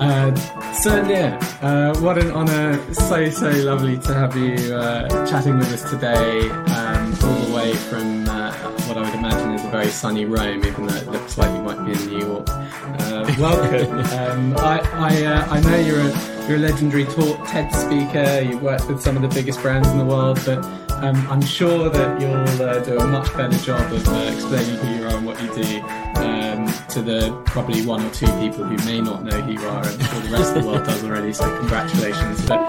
Uh, so yeah, uh, what an honour! So so lovely to have you uh, chatting with us today, um, all the way from uh, what I would imagine is a very sunny Rome, even though it looks like you might be in New York. Uh, welcome. um, I I, uh, I know you're a you're a legendary talk TED speaker. You've worked with some of the biggest brands in the world, but um, I'm sure that you'll do a much better job of explaining who you are and what you do to the probably one or two people who may not know who you are, and the rest of the world does already. So congratulations! But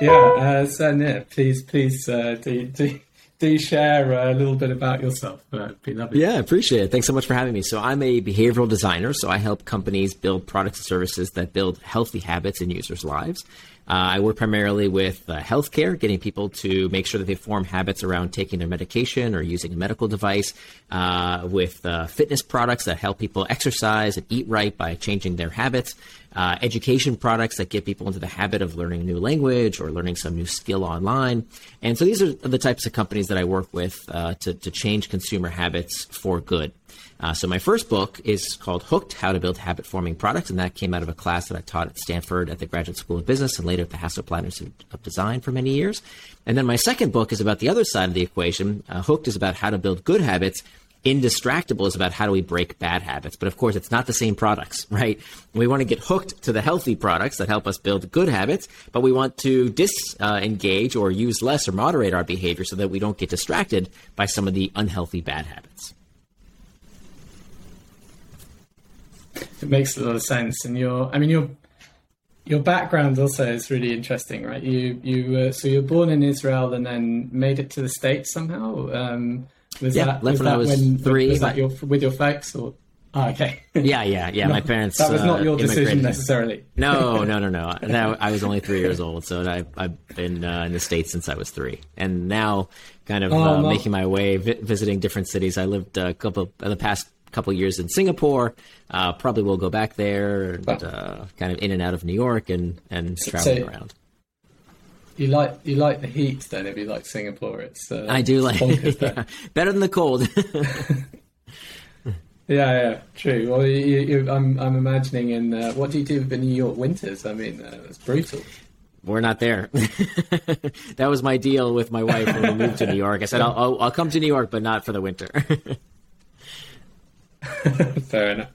yeah, uh, yeah, please, please uh, do, do do share a little bit about yourself. Uh, be lovely. Yeah, appreciate it. Thanks so much for having me. So I'm a behavioral designer. So I help companies build products and services that build healthy habits in users' lives. Uh, I work primarily with uh, healthcare, getting people to make sure that they form habits around taking their medication or using a medical device, uh, with uh, fitness products that help people exercise and eat right by changing their habits, uh, education products that get people into the habit of learning a new language or learning some new skill online. And so these are the types of companies that I work with uh, to, to change consumer habits for good. Uh, so my first book is called Hooked: How to Build Habit-Forming Products, and that came out of a class that I taught at Stanford at the Graduate School of Business, and later at the Hasso-Plattner Institute of Design for many years. And then my second book is about the other side of the equation. Uh, Hooked is about how to build good habits. Indistractable is about how do we break bad habits. But of course, it's not the same products, right? We want to get hooked to the healthy products that help us build good habits, but we want to disengage uh, or use less or moderate our behavior so that we don't get distracted by some of the unhealthy bad habits. It makes a lot of sense. And your, I mean, your your background also is really interesting, right? You you uh, so you're born in Israel and then made it to the states somehow. Um, was yeah, that, was when that I was when, three. Was that your with your folks or? Oh, okay. yeah, yeah, yeah. No, my parents. That was not your uh, decision necessarily. no, no, no, no. Now I was only three years old, so I, I've been uh, in the states since I was three, and now kind of oh, uh, making my way, vi- visiting different cities. I lived a couple in the past couple years in Singapore. Uh, probably will go back there and uh, kind of in and out of New York and and traveling so around. You like you like the heat then? If you like Singapore, it's uh, I do like yeah, better than the cold. yeah, yeah, true. Well, you, you, I'm I'm imagining in uh, what do you do with the New York winters? I mean, uh, it's brutal we're not there. that was my deal with my wife when we moved to New York. I said, I'll, I'll, I'll come to New York, but not for the winter. Fair enough.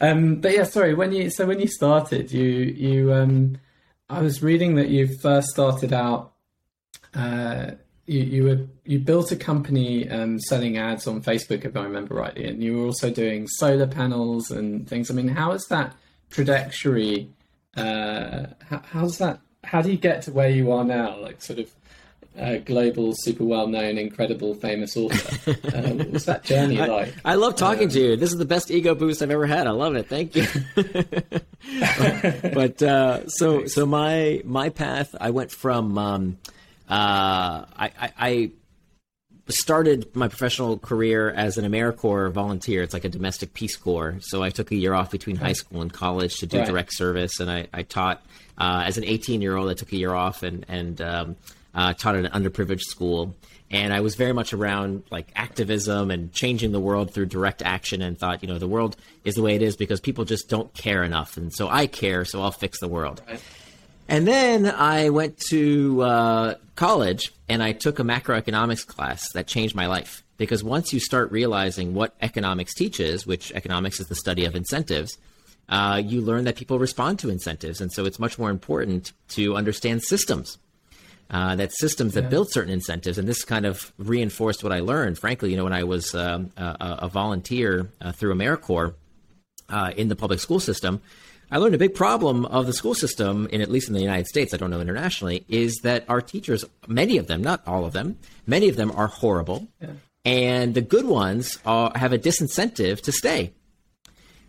Um, but yeah, sorry. When you so when you started, you you um, I was reading that you first started out. Uh, you, you were you built a company um, selling ads on Facebook, if I remember rightly, and you were also doing solar panels and things. I mean, how is that trajectory? Uh, how, how's that? How do you get to where you are now? Like, sort of uh, global, super well known, incredible, famous author. Um, what's that journey I, like? I love talking um, to you. This is the best ego boost I've ever had. I love it. Thank you. but uh, so so my my path, I went from um, uh, I, I, I started my professional career as an AmeriCorps volunteer. It's like a domestic Peace Corps. So I took a year off between high school and college to do right. direct service, and I, I taught uh, as an 18 year old. I took a year off and and um, uh, taught at an underprivileged school. And I was very much around like activism and changing the world through direct action and thought, you know, the world is the way it is because people just don't care enough. And so I care, so I'll fix the world. And then I went to uh, college and I took a macroeconomics class that changed my life. Because once you start realizing what economics teaches, which economics is the study of incentives, uh, you learn that people respond to incentives. And so it's much more important to understand systems uh, that systems that build certain incentives, and this kind of reinforced what I learned. Frankly, you know, when I was um, a, a, volunteer uh, through AmeriCorps uh, in the public school system, I learned a big problem of the school system, in at least in the United States, I don't know internationally, is that our teachers, many of them, not all of them, many of them are horrible, yeah. and the good ones are, have a disincentive to stay.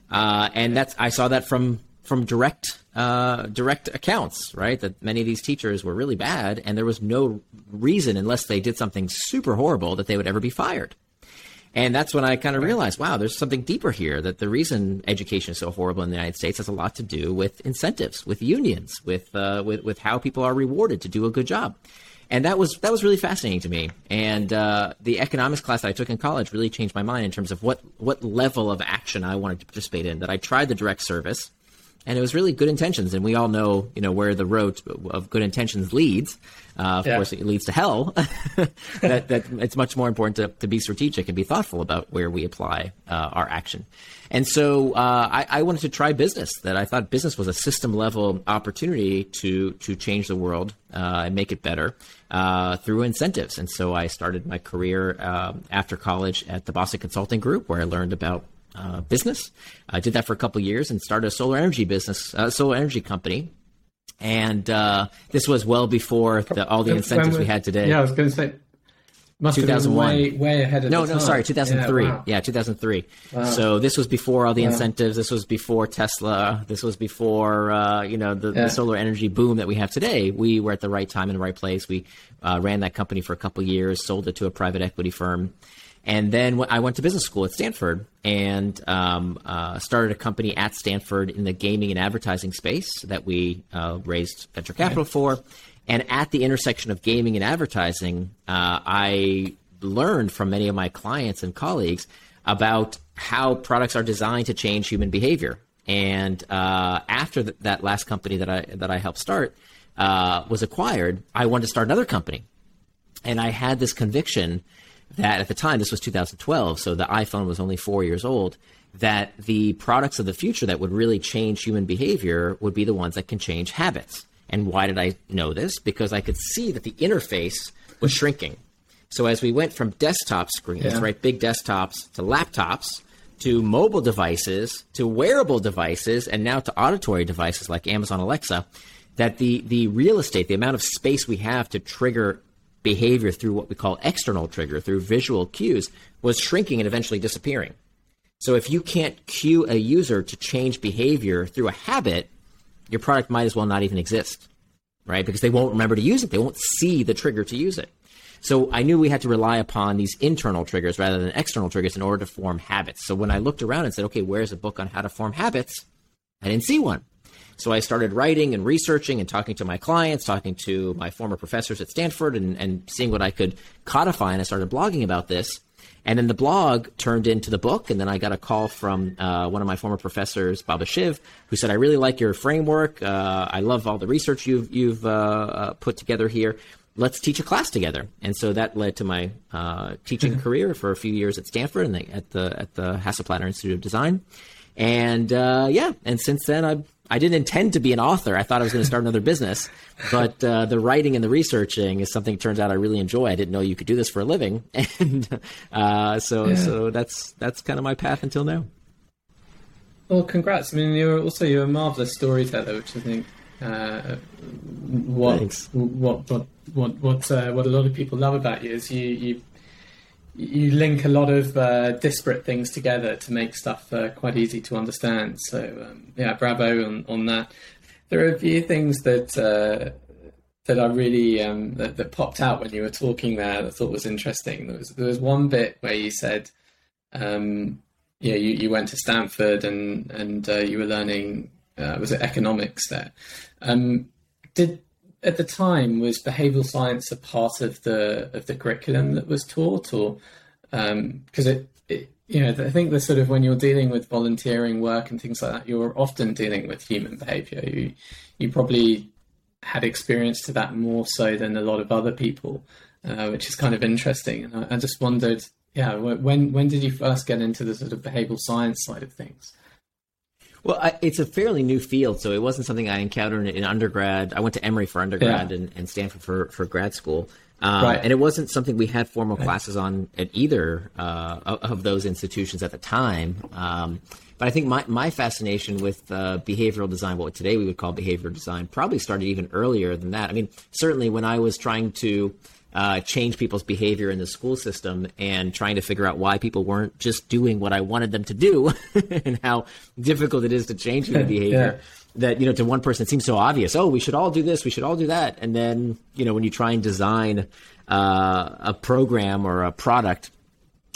Uh, and that's I saw that from from direct uh, direct accounts, right? That many of these teachers were really bad, and there was no reason, unless they did something super horrible, that they would ever be fired. And that's when I kind of realized, wow, there's something deeper here. That the reason education is so horrible in the United States has a lot to do with incentives, with unions, with uh, with, with how people are rewarded to do a good job. And that was that was really fascinating to me. And uh, the economics class that I took in college really changed my mind in terms of what what level of action I wanted to participate in. That I tried the direct service and it was really good intentions. And we all know, you know, where the road of good intentions leads. Uh, of yeah. course, it leads to hell. that, that it's much more important to, to be strategic and be thoughtful about where we apply uh, our action. And so uh, I, I, wanted to try business. That I thought business was a system level opportunity to to change the world uh, and make it better uh, through incentives. And so I started my career um, after college at the Boston Consulting Group, where I learned about uh, business. I did that for a couple years and started a solar energy business, a solar energy company. And uh, this was well before the, all the incentives we had today. Yeah, I was going to say, must 2001. Way, way, ahead of no, no, sorry, 2003. Yeah, wow. yeah 2003. Wow. So this was before all the incentives. This was before Tesla. This was before uh, you know the, yeah. the, solar energy boom that we have today. We were at the right time in the right place. We uh, ran that company for a couple years, sold it to a private equity firm, and then I went to business school at Stanford and um, uh, started a company at Stanford in the gaming and advertising space that we uh, raised venture capital for. And at the intersection of gaming and advertising, uh, I learned from many of my clients and colleagues about how products are designed to change human behavior. And uh, after th- that last company that I that I helped start uh, was acquired, I wanted to start another company, and I had this conviction that at the time, this was 2012, so the iPhone was only four years old, that the products of the future that would really change human behavior would be the ones that can change habits. And why did I know this? Because I could see that the interface was shrinking. So as we went from desktop screens, yeah. right, big desktops to laptops, to mobile devices, to wearable devices, and now to auditory devices like Amazon Alexa, that the the real estate, the amount of space we have to trigger behavior through what we call external trigger, through visual cues, was shrinking and eventually disappearing. So if you can't cue a user to change behavior through a habit, your product might as well not even exist, right? Because they won't remember to use it. They won't see the trigger to use it. So I knew we had to rely upon these internal triggers rather than external triggers in order to form habits. So when I looked around and said, okay, where's a book on how to form habits? I didn't see one. So I started writing and researching and talking to my clients, talking to my former professors at Stanford, and, and seeing what I could codify. And I started blogging about this. And then the blog turned into the book. And then I got a call from uh, one of my former professors, Baba Shiv, who said, I really like your framework. Uh, I love all the research you've, you've uh, uh put together here. Let's teach a class together. And so that led to my uh, teaching mm-hmm. career for a few years at Stanford and the, at the, at the Hasso-Plattner Institute of Design. And uh, yeah, and since then I've I didn't intend to be an author. I thought I was going to start another business, but uh, the writing and the researching is something. Turns out I really enjoy. I didn't know you could do this for a living, and uh, so yeah. so that's that's kind of my path until now. Well, congrats! I mean, you're also you're a marvelous storyteller, which I think uh, what, what what what what uh, what a lot of people love about you is you you you link a lot of uh, disparate things together to make stuff uh, quite easy to understand. So um, yeah, bravo on, on that. There are a few things that uh, that I really um, that, that, popped out when you were talking there that I thought was interesting. There was there was one bit where you said, um, yeah, you, you went to Stanford and and uh, you were learning uh, was it economics there? Um, did at the time was behavioral science a part of the of the curriculum that was taught, or because um, it, you know I think the sort of when you're dealing with volunteering work and things like that, you're often dealing with human behavior. You you probably had experience to that more so than a lot of other people, uh, which is kind of interesting. And I, I just wondered, yeah, when when did you first get into the sort of behavioral science side of things? Well, I, it's a fairly new field, so it wasn't something I encountered in undergrad. I went to Emory for undergrad yeah. and, and, Stanford for, for grad school. Um, right. And it wasn't something we had formal right. classes on at either uh, of those institutions at the time. Um, but I think my, my fascination with uh, behavioral design, what today we would call behavioral design, probably started even earlier than that. I mean, certainly when I was trying to uh, change people's behavior in the school system and trying to figure out why people weren't just doing what I wanted them to do and how difficult it is to change human behavior. Yeah. That, you know, to one person it seems so obvious. Oh, we should all do this. We should all do that. And then, you know, when you try and design uh, a program or a product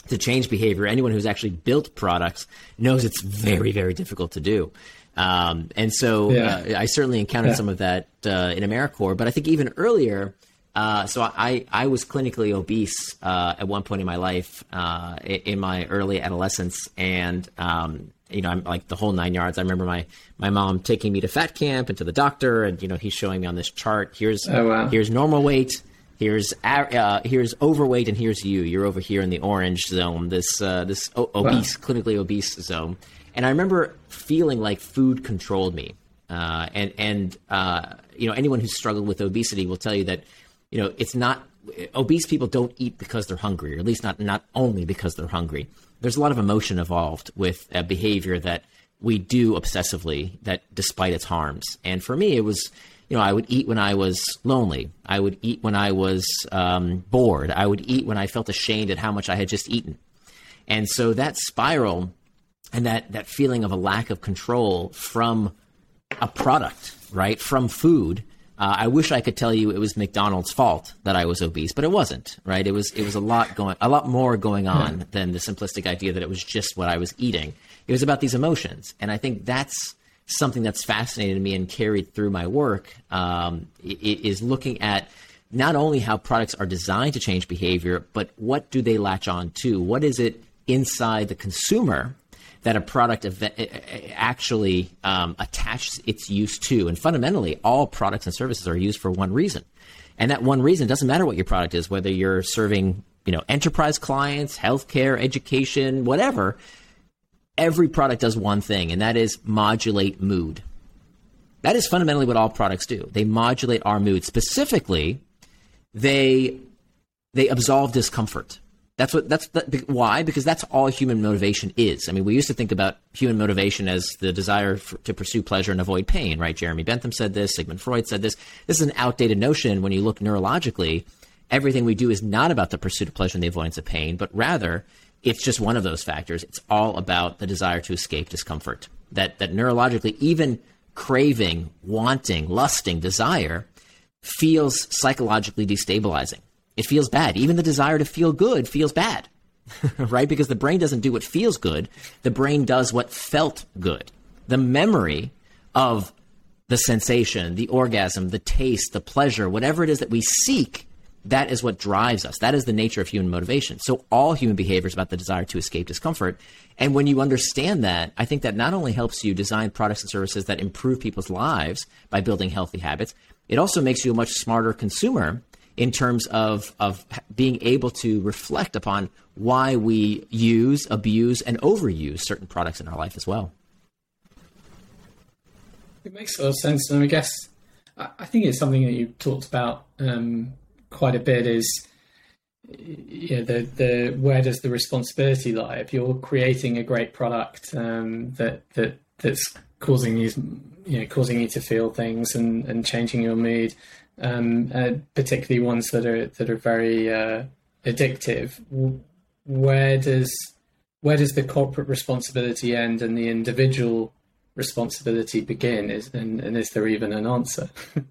to change behavior, anyone who's actually built products knows it's very, very difficult to do. Um, and so yeah. uh, I certainly encountered yeah. some of that uh, in AmeriCorps, but I think even earlier, uh, so I, I was clinically obese uh, at one point in my life, uh, in my early adolescence, and um, you know, I'm like the whole nine yards. I remember my my mom taking me to fat camp and to the doctor, and you know, he's showing me on this chart. Here's oh, wow. here's normal weight. Here's uh, here's overweight, and here's you. You're over here in the orange zone. This uh, this o- obese, wow. clinically obese zone. And I remember feeling like food controlled me. Uh, and and uh, you know, anyone who's struggled with obesity will tell you that you know it's not obese people don't eat because they're hungry, or at least not not only because they're hungry. There's a lot of emotion involved with a behavior that we do obsessively, that despite its harms. And for me, it was, you know, I would eat when I was lonely. I would eat when I was um, bored. I would eat when I felt ashamed at how much I had just eaten. And so that spiral and that that feeling of a lack of control from a product, right, from food uh, I wish I could tell you it was McDonald's fault that I was obese, but it wasn't. Right? It was it was a lot going, a lot more going on than the simplistic idea that it was just what I was eating. It was about these emotions, and I think that's something that's fascinated me and carried through my work. Um, is looking at not only how products are designed to change behavior, but what do they latch on to? What is it inside the consumer that a product actually um, attaches its use to. And fundamentally, all products and services are used for one reason. And that one reason doesn't matter what your product is, whether you're serving you know enterprise clients, healthcare, education, whatever. Every product does one thing, and that is modulate mood. That is fundamentally what all products do. They modulate our mood. Specifically, they they absolve discomfort. That's what that's the, why because that's all human motivation is. I mean, we used to think about human motivation as the desire for, to pursue pleasure and avoid pain, right? Jeremy Bentham said this, Sigmund Freud said this. This is an outdated notion when you look neurologically. Everything we do is not about the pursuit of pleasure and the avoidance of pain, but rather it's just one of those factors. It's all about the desire to escape discomfort. That that neurologically even craving, wanting, lusting, desire feels psychologically destabilizing it feels bad. Even the desire to feel good feels bad, right? Because the brain doesn't do what feels good, the brain does what felt good. The memory of the sensation, the orgasm, the taste, the pleasure, whatever it is that we seek, that is what drives us. That is the nature of human motivation. So all human behavior is about the desire to escape discomfort. And when you understand that, I think that not only helps you design products and services that improve people's lives by building healthy habits, it also makes you a much smarter consumer in terms of, of being able to reflect upon why we use, abuse, and overuse certain products in our life as well. It makes a lot of sense. And I guess I think it's something that you talked about um, quite a bit is yeah, the the where does the responsibility lie? If you're creating a great product um, that that that's causing you you know causing you to feel things and, and changing your mood, um, uh, particularly ones that are that are very uh, addictive. Where does where does the corporate responsibility end and the individual responsibility begin? Is and, and is there even an answer?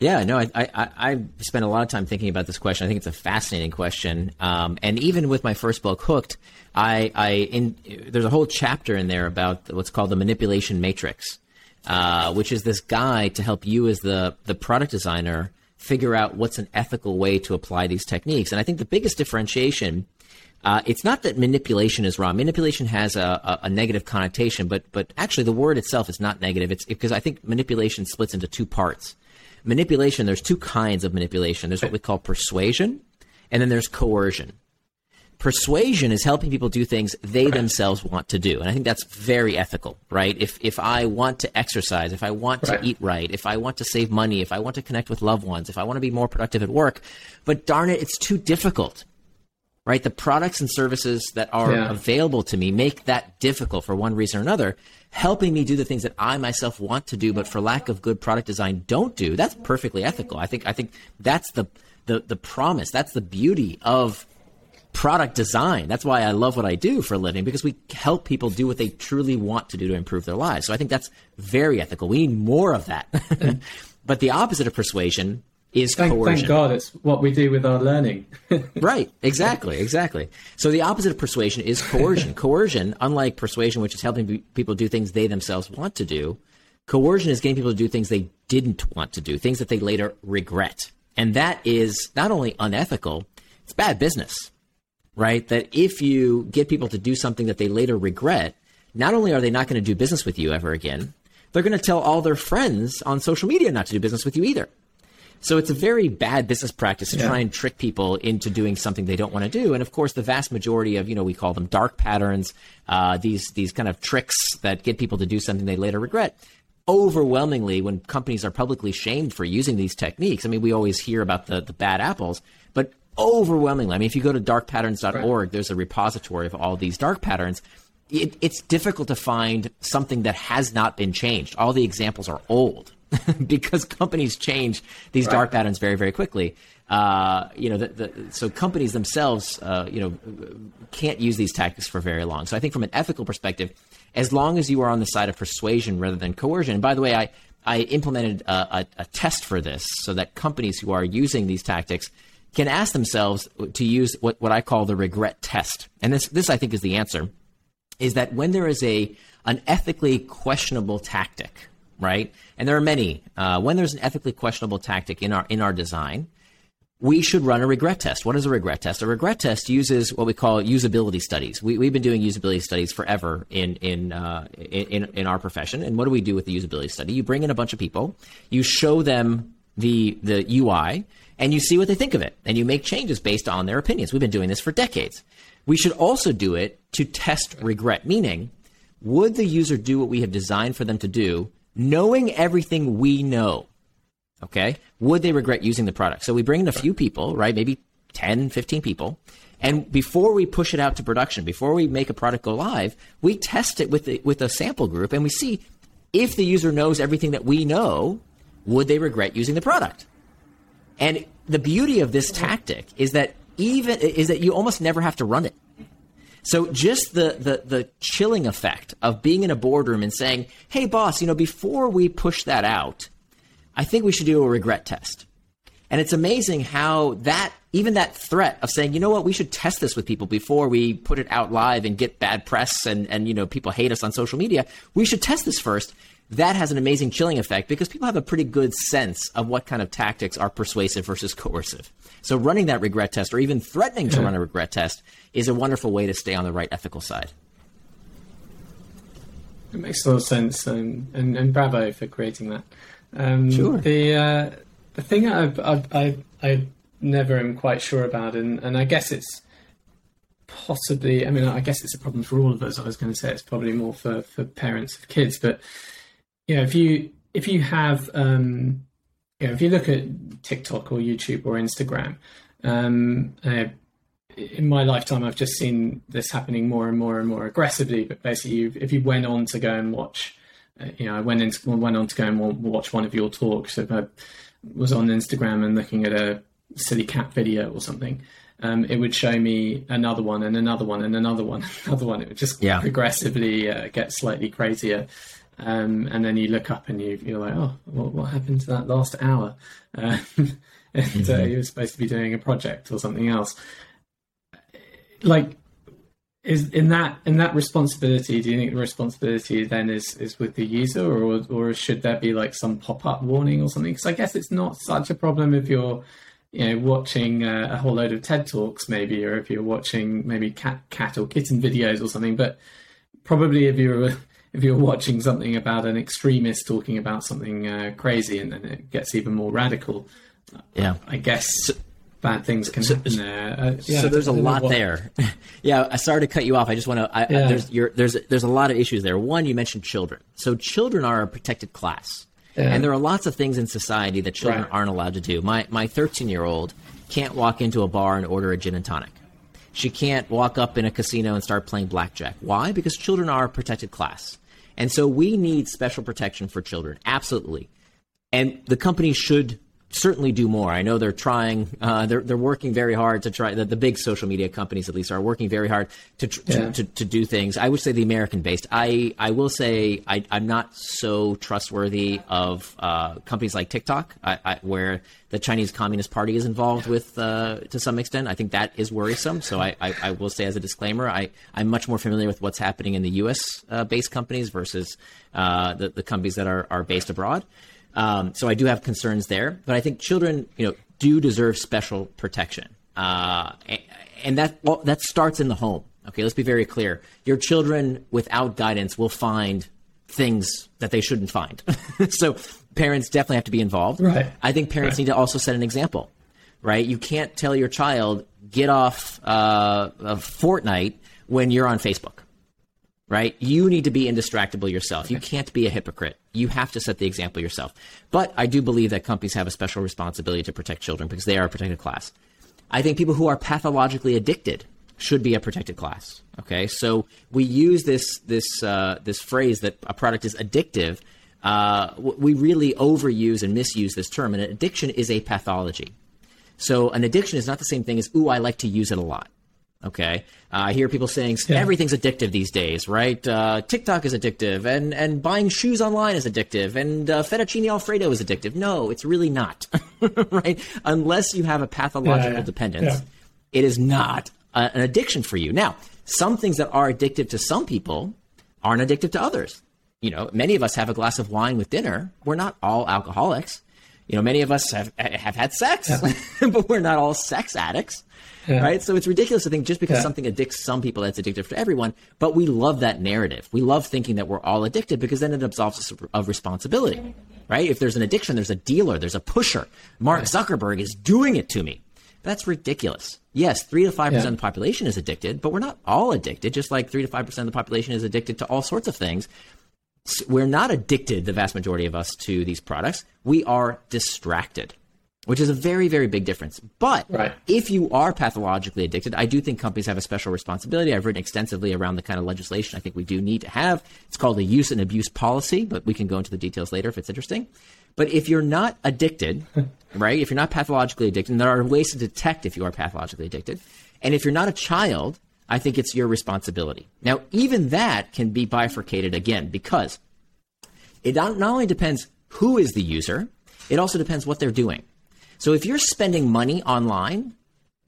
Yeah, no, I, I, I spent a lot of time thinking about this question. I think it's a fascinating question. Um, and even with my first book, Hooked, I, I in, there's a whole chapter in there about what's called the manipulation matrix uh, which is this guide to help you as the the product designer figure out what's an ethical way to apply these techniques. And I think the biggest differentiation. Uh, it's not that manipulation is wrong. Manipulation has a, a, a, negative connotation, but but actually the word itself is not negative. It's because I think manipulation splits into two parts. Manipulation, there's two kinds of manipulation. There's what we call persuasion, and then there's coercion persuasion is helping people do things they right. themselves want to do and i think that's very ethical right if if i want to exercise if i want right. to eat right if i want to save money if i want to connect with loved ones if i want to be more productive at work but darn it it's too difficult right the products and services that are yeah. available to me make that difficult for one reason or another helping me do the things that i myself want to do but for lack of good product design don't do that's perfectly ethical i think i think that's the the, the promise that's the beauty of product design. That's why I love what I do for a living because we help people do what they truly want to do to improve their lives. So I think that's very ethical. We need more of that. but the opposite of persuasion is thank, coercion. Thank God it's what we do with our learning. right, exactly, exactly. So the opposite of persuasion is coercion. coercion, unlike persuasion, which is helping people do things they themselves want to do, coercion is getting people to do things they didn't want to do, things that they later regret. And that is not only unethical, it's bad business right? That if you get people to do something that they later regret, not only are they not going to do business with you ever again, they're going to tell all their friends on social media not to do business with you either. So it's a very bad business practice to yeah. try and trick people into doing something they don't want to do. And of course, the vast majority of you know we call them dark patterns, uh, these these kind of tricks that get people to do something they later regret. Overwhelmingly, when companies are publicly shamed for using these techniques, I mean, we always hear about the the bad apples, but overwhelmingly, I mean, if you go to darkpatterns.org, right. there's a repository of all these dark patterns. It, it's difficult to find something that has not been changed. All the examples are old. because companies change these right. dark patterns very, very quickly. Uh, you know, the, the, so companies themselves, uh, you know, can't use these tactics for very long. So I think from an ethical perspective, as long as you are on the side of persuasion rather than coercion. And by the way, I I implemented a, a, a test for this so that companies who are using these tactics can ask themselves to use what, what I call the regret test. And this this I think is the answer, is that when there is a an ethically questionable tactic right? And there are many. Uh, when there's an ethically questionable tactic in our in our design, we should run a regret test. What is a regret test? A regret test uses what we call usability studies. We, have been doing usability studies forever in in, uh, in in our profession. And what do we do with the usability study? You bring in a bunch of people, you show them the the UI, and you see what they think of it, and you make changes based on their opinions. We've been doing this for decades. We should also do it to test regret, meaning would the user do what we have designed for them to do knowing everything we know, okay, would they regret using the product? So we bring in a few people, right? Maybe 10, 15 people. And before we push it out to production, before we make a product go live, we test it with the, with a sample group and we see if the user knows everything that we know, would they regret using the product? And the beauty of this tactic is that even is that you almost never have to run it. So just the, the the chilling effect of being in a boardroom and saying, "Hey, boss, you know, before we push that out, I think we should do a regret test." And it's amazing how that even that threat of saying, you know what, we should test this with people before we put it out live and get bad press and, and you know people hate us on social media. We should test this first that has an amazing chilling effect because people have a pretty good sense of what kind of tactics are persuasive versus coercive. So running that regret test or even threatening to run a regret test is a wonderful way to stay on the right ethical side. It makes a lot of sense, and, and, and bravo for creating that. Um, sure. The uh, the thing I, I I I never am quite sure about, and, and I guess it's possibly. I mean, I guess it's a problem for all of us. I was going to say it's probably more for for parents of kids, but you know, if you if you have um, you know, if you look at TikTok or YouTube or Instagram, um, uh, in my lifetime, I've just seen this happening more and more and more aggressively. But basically, you, if you went on to go and watch, uh, you know, I went in, went on to go and watch one of your talks. If I was on Instagram and looking at a silly cat video or something, um, it would show me another one and another one and another one, another one. It would just yeah. progressively uh, get slightly crazier. Um, and then you look up and you, you're like, oh, what, what happened to that last hour? Uh, and uh, mm-hmm. you were supposed to be doing a project or something else. Like, is in that in that responsibility? Do you think the responsibility then is is with the user, or or should there be like some pop up warning or something? Because I guess it's not such a problem if you're you know watching a, a whole load of TED talks maybe, or if you're watching maybe cat cat or kitten videos or something. But probably if you're if you're watching something about an extremist talking about something uh, crazy and then it gets even more radical, yeah, I guess so, bad things can so, happen there. Uh, yeah, so there's a lot what... there. yeah, I sorry to cut you off. I just want to. Yeah. there's there's there's a lot of issues there. One, you mentioned children. So children are a protected class, yeah. and there are lots of things in society that children right. aren't allowed to do. My my 13 year old can't walk into a bar and order a gin and tonic. She can't walk up in a casino and start playing blackjack. Why? Because children are a protected class. And so we need special protection for children, absolutely. And the company should certainly do more. I know they're trying. Uh, they're they're working very hard to try. The, the big social media companies, at least, are working very hard to tr- yeah. to, to, to, do things. I would say the American based. I I will say I, am not so trustworthy of uh, companies like TikTok, I, I, where the Chinese Communist Party is involved with uh, to some extent. I think that is worrisome. So I, I, will say as a disclaimer, I I'm much more familiar with what's happening in the U.S. Uh, based companies versus uh, the the companies that are are based abroad. Um, so I do have concerns there, but I think children, you know, do deserve special protection, uh, and, that well, that starts in the home. Okay, let's be very clear. Your children without guidance will find things that they shouldn't find. so parents definitely have to be involved. Right. I think parents right. need to also set an example. Right? You can't tell your child get off uh, of Fortnite when you're on Facebook. Right? You need to be indistractable yourself. You can't be a hypocrite. You have to set the example yourself. But I do believe that companies have a special responsibility to protect children because they are a protected class. I think people who are pathologically addicted should be a protected class. Okay, so we use this this uh, this phrase that a product is addictive. Uh, we really overuse and misuse this term, and addiction is a pathology. So an addiction is not the same thing as "ooh, I like to use it a lot." Okay, uh, I hear people saying yeah. everything's addictive these days, right? Uh, TikTok is addictive, and and buying shoes online is addictive, and uh, fettuccine alfredo is addictive. No, it's really not, right? Unless you have a pathological yeah, yeah. dependence, it is not a, an addiction for you. Now, some things that are addictive to some people aren't addictive to others. You know, many of us have a glass of wine with dinner. We're not all alcoholics. You know, many of us have have had sex, yeah. but we're not all sex addicts. Yeah. Right. So it's ridiculous to think just because yeah. something addicts some people, that's addictive to everyone. But we love that narrative. We love thinking that we're all addicted because then it absolves us of responsibility. Right. If there's an addiction, there's a dealer, there's a pusher. Mark Zuckerberg is doing it to me. That's ridiculous. Yes, 3 to 5% of the population is addicted, but we're not all addicted, just like 3 to 5% of the population is addicted to all sorts of things. We're not addicted, the vast majority of us, to these products. We are distracted, which is a very, very big difference. But right. if you are pathologically addicted, I do think companies have a special responsibility. I've written extensively around the kind of legislation I think we do need to have. It's called a use and abuse policy, but we can go into the details later if it's interesting. But if you're not addicted, right? If you're not pathologically addicted, and there are ways to detect if you are pathologically addicted. And if you're not a child, I think it's your responsibility. Now, even that can be bifurcated again because it not, not only depends who is the user, it also depends what they're doing. So if you're spending money online,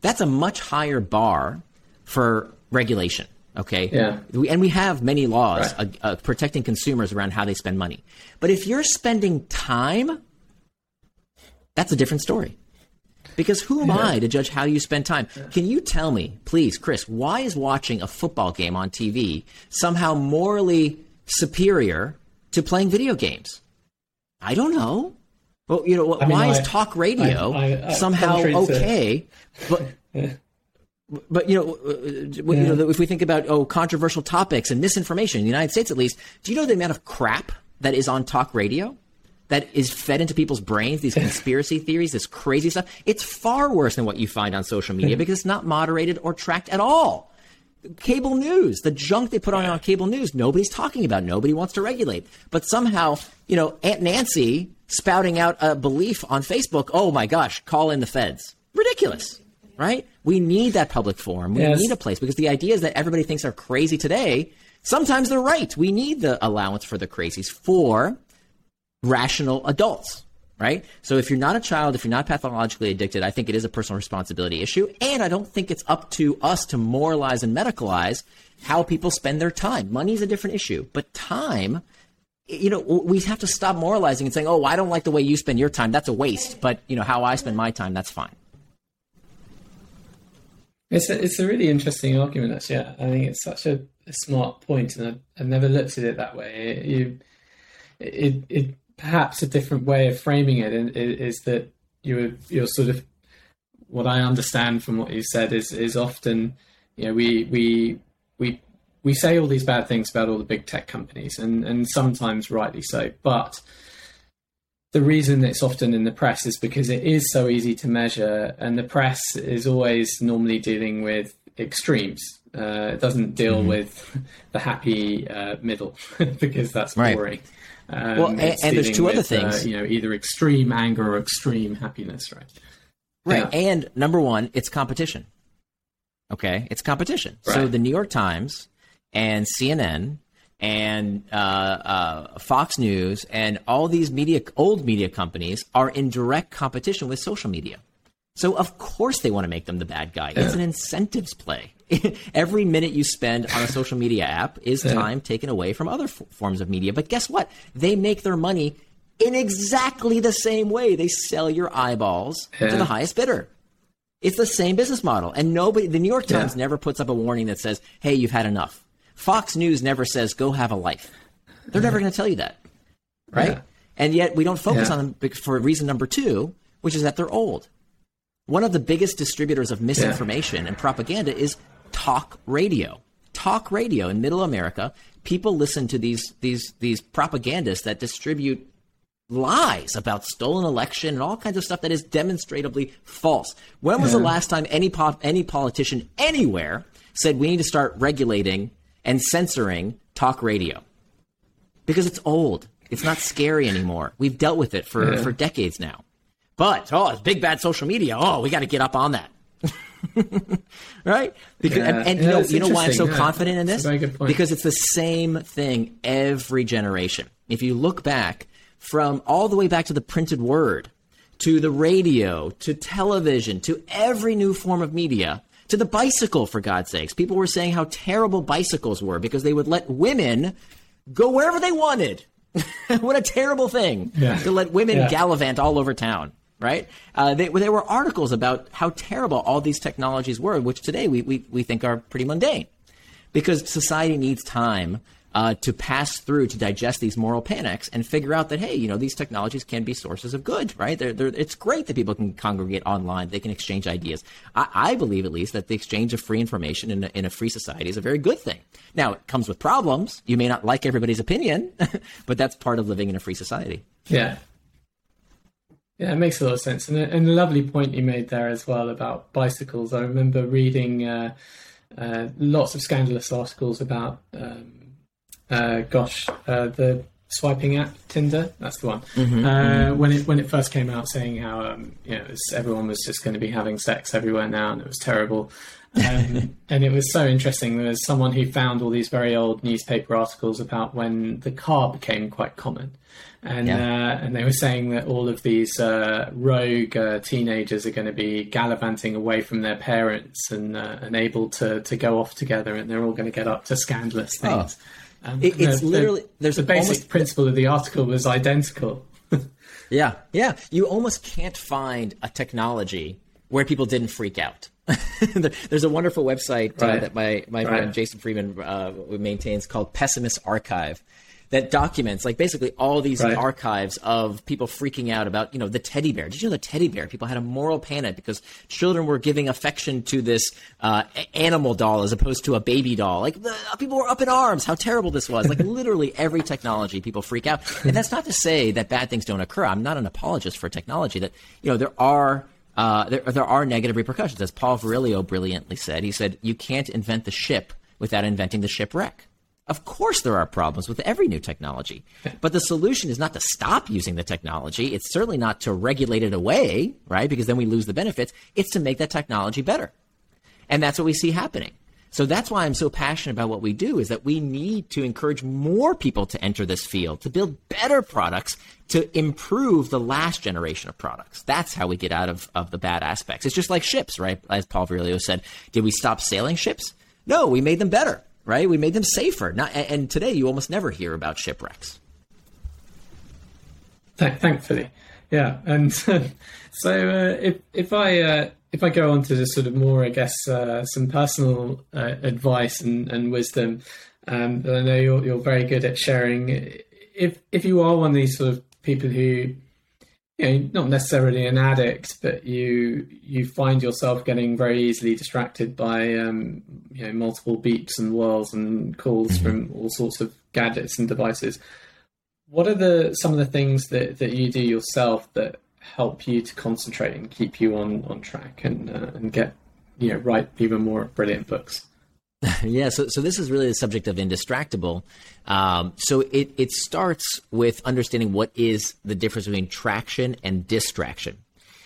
that's a much higher bar for regulation. Okay. Yeah. And we have many laws right. uh, uh, protecting consumers around how they spend money. But if you're spending time, that's a different story. Because who am yeah. I to judge how you spend time? Can you tell me, please, Chris, why is watching a football game on TV somehow morally superior to playing video games? I don't know. Well, you know, I mean, why I, is talk radio I, somehow okay? To... But but you know, uh, yeah. you know, if we think about oh controversial topics and misinformation in the United States, at least, do you know the amount of crap that is on talk radio? That is fed into people's brains, these conspiracy theories, this crazy stuff. It's far worse than what you find on social media hmm. because it's not moderated or tracked at all. Cable news, the junk they put on on cable news, nobody's talking about. Nobody wants to regulate. But somehow, you know, Aunt Nancy spouting out a belief on Facebook. Oh my gosh, call in the feds. Ridiculous right? We need that public forum. We yes. need a place because the idea is that everybody thinks are crazy today. Sometimes they're right. We need the allowance for the crazies for rational adults, right? So if you're not a child, if you're not pathologically addicted, I think it is a personal responsibility issue. And I don't think it's up to us to moralize and medicalize how people spend their time. Money is a different issue, but time, you know, we have to stop moralizing and saying, oh, I don't like the way you spend your time. That's a waste. But, you know, how I spend my time, that's fine. It's a, it's a really interesting argument, actually. I think it's such a, a smart point, and I, have never looked at it that way. It, you, it, it, perhaps a different way of framing it is that you're you're sort of what I understand from what you said is is often you know we we we we say all these bad things about all the big tech companies, and and sometimes rightly so, but the reason it's often in the press is because it is so easy to measure, and the press is always normally dealing with extremes. Uh, it doesn't deal mm-hmm. with the happy uh, middle because that's boring. Um, well, and, and there's two with, other things. Uh, you know, either extreme anger or extreme happiness, right? Right. Yeah. And number one, it's competition. Okay, it's competition. Right. So the New York Times and CNN and uh, uh, Fox News and all these media, old media companies are in direct competition with social media. So of course they want to make them the bad guy. It's an incentives play. Every minute you spend on a social media app is time taken away from other f- forms of media. But guess what? They make their money in exactly the same way. They sell your eyeballs yeah. to the highest bidder. It's the same business model. And nobody, the New York Times Yeah. never puts up a warning that says, hey, you've had enough. Fox News never says, go have a life. They're never going to tell you that. Right? Yeah. And yet we don't focus Yeah. on them for reason number two, which is that they're old. One of the biggest distributors of misinformation and propaganda is talk radio. Talk radio in middle America, people listen to these these these propagandists that distribute lies about stolen election and all kinds of stuff that is demonstrably false. When was the last time any pop, any politician anywhere said we need to start regulating and censoring talk radio? Because it's old. It's not scary anymore. We've dealt with it for, Yeah. for decades now. But oh, it's big bad social media. Oh, we got to get up on that. right? Because Yeah. and, and you know you know why I'm so yeah. confident in this? Because it's the same thing every generation. If you look back from all the way back to the printed word, to the radio, to television, to every new form of media, to the bicycle, for God's sakes. People were saying how terrible bicycles were because they would let women go wherever they wanted. what a terrible thing Yeah. to let women Yeah. gallivant all over town, right? Uh, they, there were articles about how terrible all these technologies were, which today we, we, we think are pretty mundane because society needs time uh, to pass through to digest these moral panics and figure out that hey, you know, these technologies can be sources of good, right? They're, they're, it's great that people can congregate online, they can exchange ideas. I, I believe, at least, that the exchange of free information in a, in a free society is a very good thing. Now, it comes with problems. You may not like everybody's opinion, but that's part of living in a free society. Yeah. Yeah, it makes a lot of sense. And a, and a lovely point you made there as well about bicycles. I remember reading uh, uh, lots of scandalous articles about, um, uh, gosh, uh, the swiping app Tinder. That's the one. uh, When it when it first came out, saying how um, you know it was, everyone was just going to be having sex everywhere now, and it was terrible. Um, and it was so interesting. There was someone who found all these very old newspaper articles about when the car became quite common, and Yeah. uh, and they were saying that all of these uh, rogue uh, teenagers are going to be gallivanting away from their parents and uh, and able to to go off together, and they're all going to get up to scandalous things. Um, It- it's the- literally- the, there's the basic almost- principle of the article was identical. Yeah, yeah. You almost can't find a technology where people didn't freak out. There's a wonderful website uh, that my, my Right. friend Jason Freeman uh, maintains called Pessimist Archive that documents like basically all these Right. archives of people freaking out about you know the teddy bear. Did you know the teddy bear? People had a moral panic because children were giving affection to this uh, animal doll as opposed to a baby doll. Like people were up in arms. How terrible this was! Like literally every technology, people freak out. And that's not to say that bad things don't occur. I'm not an apologist for technology. That you know there are. Uh, there, there are negative repercussions, as Paul Virilio brilliantly said. He said, "You can't invent the ship without inventing the shipwreck." Of course, there are problems with every new technology, but the solution is not to stop using the technology. It's certainly not to regulate it away, right? Because then we lose the benefits. It's to make that technology better. And that's what we see happening. So that's why I'm so passionate about what we do is that we need to encourage more people to enter this field, to build better products, to improve the last generation of products. That's how we get out of, of the bad aspects. It's just like ships, right? As Paul Virilio said, did we stop sailing ships? No, we made them better, right? We made them safer. Not, and- today you almost never hear about shipwrecks. Thankfully, yeah. And so, uh, if if I uh, if I go on to just sort of more, I guess, uh, some personal uh, advice and, and wisdom, um, that I know you're you're very good at sharing. If if you are one of these sort of people who, you know, not necessarily an addict, but you you find yourself getting very easily distracted by um, you know multiple beeps and whirls and calls from all sorts of gadgets and devices what are the some of the things that, that you do yourself that help you to concentrate and keep you on, on track and uh, and get you know write even more brilliant books? yeah, so, so this is really the subject of indistractable. Um, so it, it starts with understanding what is the difference between traction and distraction.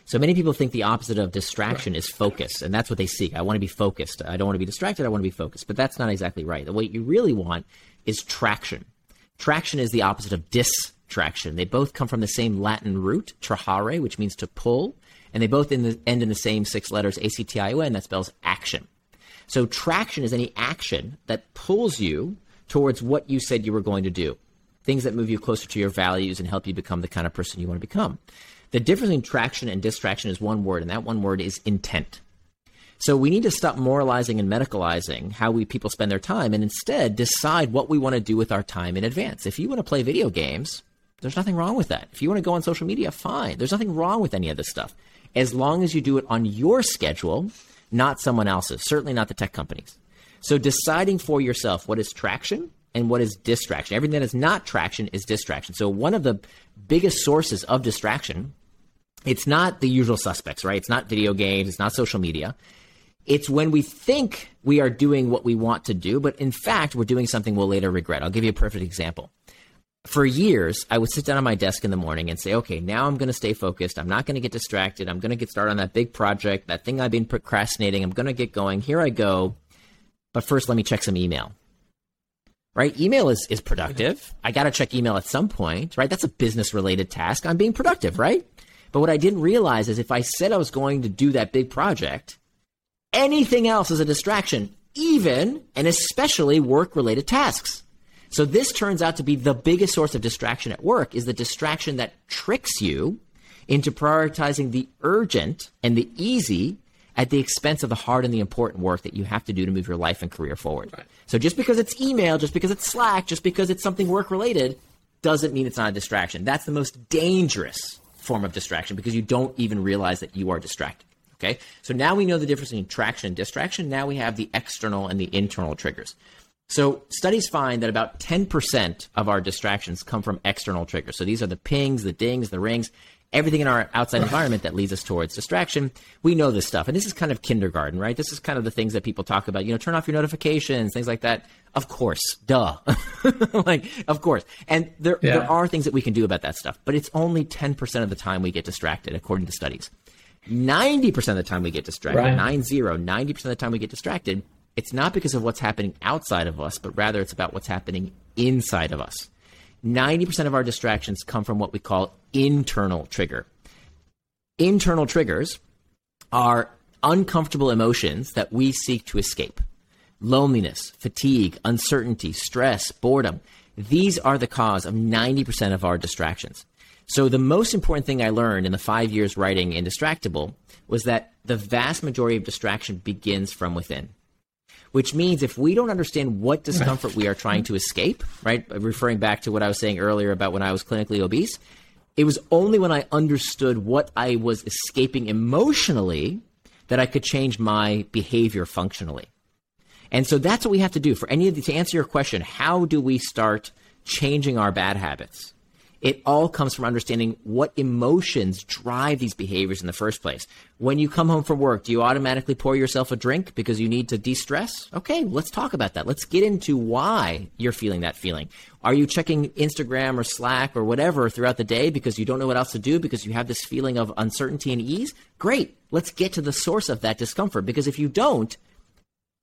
So many people think the opposite of distraction is focus, and that's what they seek. I want to be focused. I don't want to be distracted. I want to be focused. But that's not exactly right. What you really want is traction. Traction is the opposite of distraction. They both come from the same Latin root, trahere, which means to pull, and they both in the, end in the same six letters, A-C-T-I-O-N, that spells action. So traction is any action that pulls you towards what you said you were going to do. Things that move you closer to your values and help you become the kind of person you want to become. The difference between traction and distraction is one word, and that one word is intent. So we need to stop moralizing and medicalizing how we people spend their time and instead decide what we want to do with our time in advance. If you want to play video games, there's nothing wrong with that. If you want to go on social media, fine. There's nothing wrong with any of this stuff. As long as you do it on your schedule, not someone else's, certainly not the tech companies. So deciding for yourself what is traction and what is distraction. Everything that is not traction is distraction. So one of the biggest sources of distraction, it's not the usual suspects, right? It's not video games, it's not social media. It's when we think we are doing what we want to do, but in fact, we're doing something we'll later regret. I'll give you a perfect example. For years, I would sit down on my desk in the morning and say, okay, now I'm going to stay focused. I'm not going to get distracted. I'm going to get started on that big project, that thing I've been procrastinating. I'm going to get going. Here I go. But first, let me check some email. Right? Email is, is productive. I got to check email at some point, right? That's a business related task. I'm being productive, right? But what I didn't realize is if I said I was going to do that big project, anything else is a distraction, even and especially work related tasks. So this turns out to be the biggest source of distraction at work is the distraction that tricks you into prioritizing the urgent and the easy at the expense of the hard and the important work that you have to do to move your life and career forward. Right. So just because it's email, just because it's Slack, just because it's something work related doesn't mean it's not a distraction. That's the most dangerous form of distraction because you don't even realize that you are distracted. Okay. So now we know the difference between traction and distraction. Now we have the external and the internal triggers. So studies find that about 10% of our distractions come from external triggers. So these are the pings, the dings, the rings, everything in our outside environment that leads us towards distraction. We know this stuff. And this is kind of kindergarten, right? This is kind of the things that people talk about, you know, turn off your notifications, things like that. Of course, duh. like, of course. And there, yeah. there are things that we can do about that stuff, but it's only 10% of the time we get distracted, according to studies. 90% of the time we get distracted, right. 9 0, 90% of the time we get distracted it's not because of what's happening outside of us, but rather it's about what's happening inside of us. 90% of our distractions come from what we call internal trigger. Internal triggers are uncomfortable emotions that we seek to escape. Loneliness, fatigue, uncertainty, stress, boredom. These are the cause of 90% of our distractions. So, the most important thing I learned in the five years writing Indistractable was that the vast majority of distraction begins from within which means if we don't understand what discomfort we are trying to escape, right? Referring back to what I was saying earlier about when I was clinically obese, it was only when I understood what I was escaping emotionally that I could change my behavior functionally. And so that's what we have to do for any of the, to answer your question, how do we start changing our bad habits? It all comes from understanding what emotions drive these behaviors in the first place. When you come home from work, do you automatically pour yourself a drink because you need to de stress? Okay, let's talk about that. Let's get into why you're feeling that feeling. Are you checking Instagram or Slack or whatever throughout the day because you don't know what else to do because you have this feeling of uncertainty and ease? Great. Let's get to the source of that discomfort because if you don't,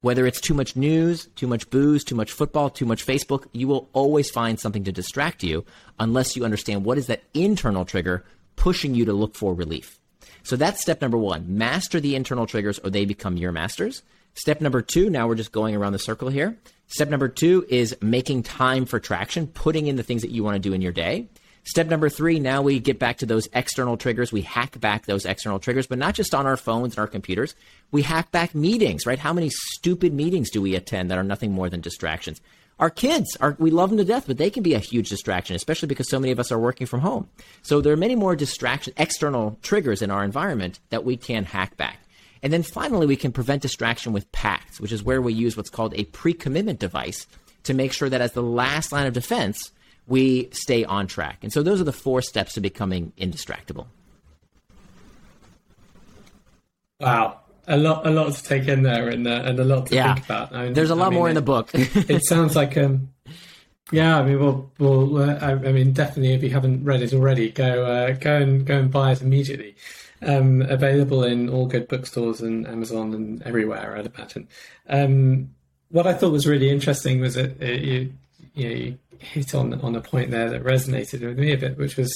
whether it's too much news, too much booze, too much football, too much Facebook, you will always find something to distract you unless you understand what is that internal trigger pushing you to look for relief. So that's step number one. Master the internal triggers or they become your masters. Step number two, now we're just going around the circle here. Step number two is making time for traction, putting in the things that you want to do in your day. Step number three, now we get back to those external triggers. We hack back those external triggers, but not just on our phones and our computers. We hack back meetings, right? How many stupid meetings do we attend that are nothing more than distractions? Our kids are, we love them to death, but they can be a huge distraction, especially because so many of us are working from home. So there are many more distraction, external triggers in our environment that we can hack back. And then finally, we can prevent distraction with pacts, which is where we use what's called a pre commitment device to make sure that as the last line of defense, we stay on track. And so those are the four steps to becoming indistractable. Wow. A lot, a lot to take in there, and, uh, and a lot to yeah. think about. I mean, There's a lot I mean, more in the book. it sounds like, um, yeah. I mean, well, well. Uh, I, I, mean, definitely, if you haven't read it already, go, uh, go and go and buy it immediately. Um, available in all good bookstores and Amazon and everywhere, I'd imagine. Um, what I thought was really interesting was that uh, you, you, know, you hit on on a point there that resonated with me a bit, which was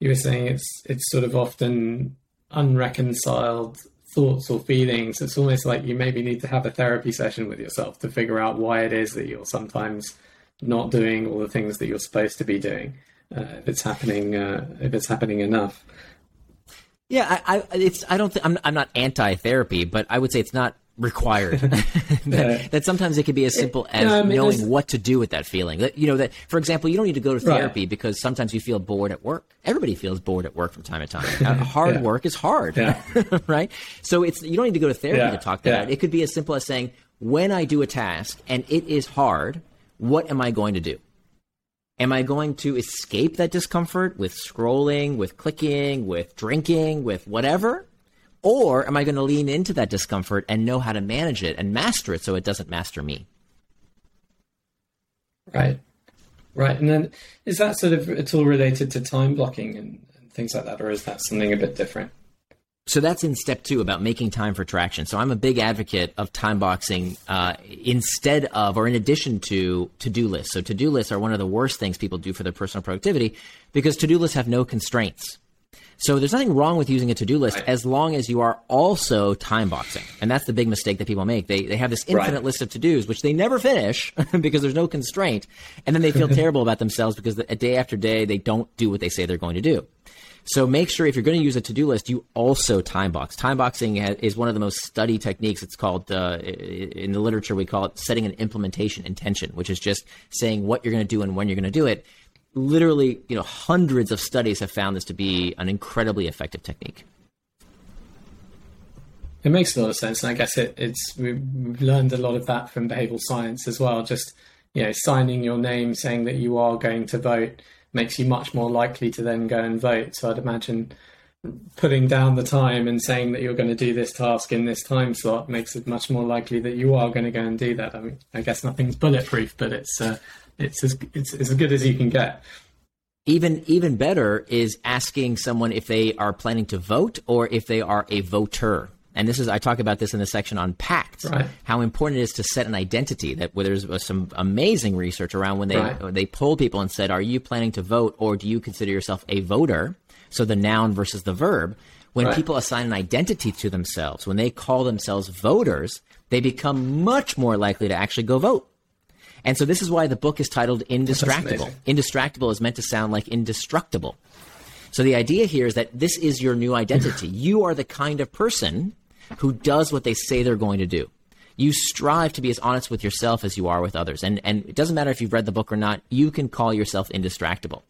you were saying it's it's sort of often unreconciled thoughts or feelings. It's almost like you maybe need to have a therapy session with yourself to figure out why it is that you're sometimes not doing all the things that you're supposed to be doing. Uh, if it's happening, uh, if it's happening enough. Yeah, I, I it's I don't think I'm I'm not anti-therapy, but I would say it's not required. that, yeah. that, sometimes it can be as simple as no, I mean, knowing what to do with that feeling. That you know that, for example, you don't need to go to therapy right. because sometimes you feel bored at work. Everybody feels bored at work from time to time. Hard yeah. work is hard, yeah. right? So it's you don't need to go to therapy to talk that out. It could be as simple as saying, when I do a task and it is hard, what am I going to do? Am I going to escape that discomfort with scrolling, with clicking, with drinking, with whatever? Or am I going to lean into that discomfort and know how to manage it and master it so it doesn't master me? Right. Right. And then is that sort of at all related to time blocking and, and things like that, or is that something a bit different? So that's in step two about making time for traction. So I'm a big advocate of time boxing uh, instead of or in addition to to do lists. So to do lists are one of the worst things people do for their personal productivity because to do lists have no constraints. So there's nothing wrong with using a to-do list right. as long as you are also time boxing. And that's the big mistake that people make. They, they have this infinite right. list of to-dos, which they never finish because there's no constraint. And then they feel terrible about themselves because the, day after day, they don't do what they say they're going to do. So make sure if you're going to use a to-do list, you also time box. Time boxing is one of the most studied techniques. It's called uh, in the literature we call it setting an implementation intention, which is just saying what you're going to do and when you're going to do it. Literally, you know, hundreds of studies have found this to be an incredibly effective technique. It makes a lot of sense, and I guess it, it's we've learned a lot of that from behavioural science as well. Just you know, signing your name, saying that you are going to vote makes you much more likely to then go and vote. So I'd imagine putting down the time and saying that you're going to do this task in this time slot makes it much more likely that you are going to go and do that. I mean, I guess nothing's bulletproof, but it's uh, it's as it's as good as you can get. Even even better is asking someone if they are planning to vote or if they are a voter and this is I talk about this in the section on pacts, right. how important it is to set an identity. That where there's uh, some amazing research around when they right. they polled people and said, "Are you planning to vote, or do you consider yourself a voter?" So the noun versus the verb. When right. people assign an identity to themselves, when they call themselves voters, they become much more likely to actually go vote. And so this is why the book is titled Indistractable. Indistractable is meant to sound like indestructible. So the idea here is that this is your new identity. you are the kind of person who does what they say they're going to do. You strive to be as honest with yourself as you are with others. And, and it doesn't matter if you've read the book or not, you can call yourself indistractable.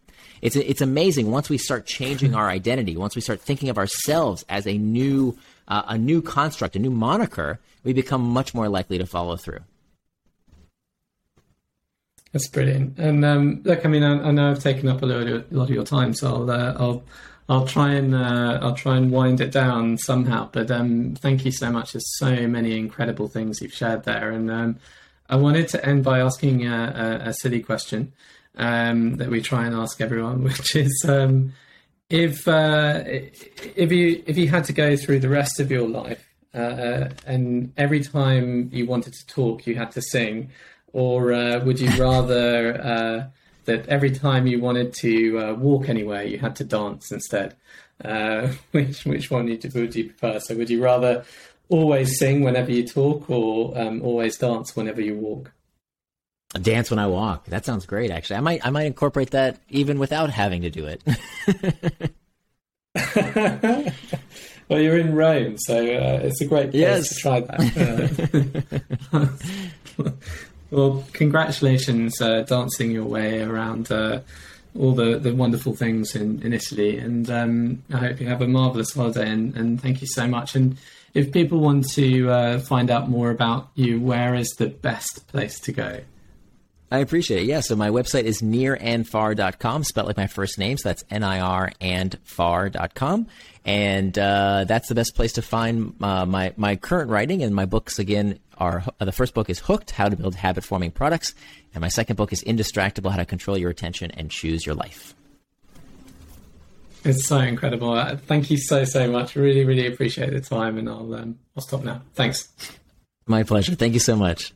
It's, it's amazing once we start changing our identity, once we start thinking of ourselves as a new, uh, a new construct, a new moniker, we become much more likely to follow through. That's brilliant. And um, look, I mean, I, I, know I've taken up a lot of, a lot of your time, so I'll, uh, I'll I'll try and uh, I'll try and wind it down somehow. But um, thank you so much. There's so many incredible things you've shared there, and um, I wanted to end by asking a, a, a silly question um, that we try and ask everyone, which is um, if uh, if you if you had to go through the rest of your life uh, and every time you wanted to talk you had to sing, or uh, would you rather uh, that every time you wanted to uh, walk anywhere, you had to dance instead. Uh, which which one would you, would you prefer? So would you rather always sing whenever you talk, or um, always dance whenever you walk? Dance when I walk. That sounds great. Actually, I might I might incorporate that even without having to do it. well, you're in Rome, so uh, it's a great place yes. to try that. Uh, Well, congratulations, uh, dancing your way around uh, all the, the wonderful things in, in Italy. And um, I hope you have a marvelous holiday. And, and thank you so much. And if people want to uh, find out more about you, where is the best place to go? I appreciate it. Yeah. So my website is nirandfar.com, spelled like my first name. So that's N I R and far.com. And uh, that's the best place to find uh, my, my current writing and my books again are uh, the first book is Hooked: How to Build Habit Forming Products, and my second book is Indistractable: How to Control Your Attention and Choose Your Life. It's so incredible. Uh, thank you so so much. Really really appreciate the time, and I'll um, I'll stop now. Thanks. My pleasure. Thank you so much.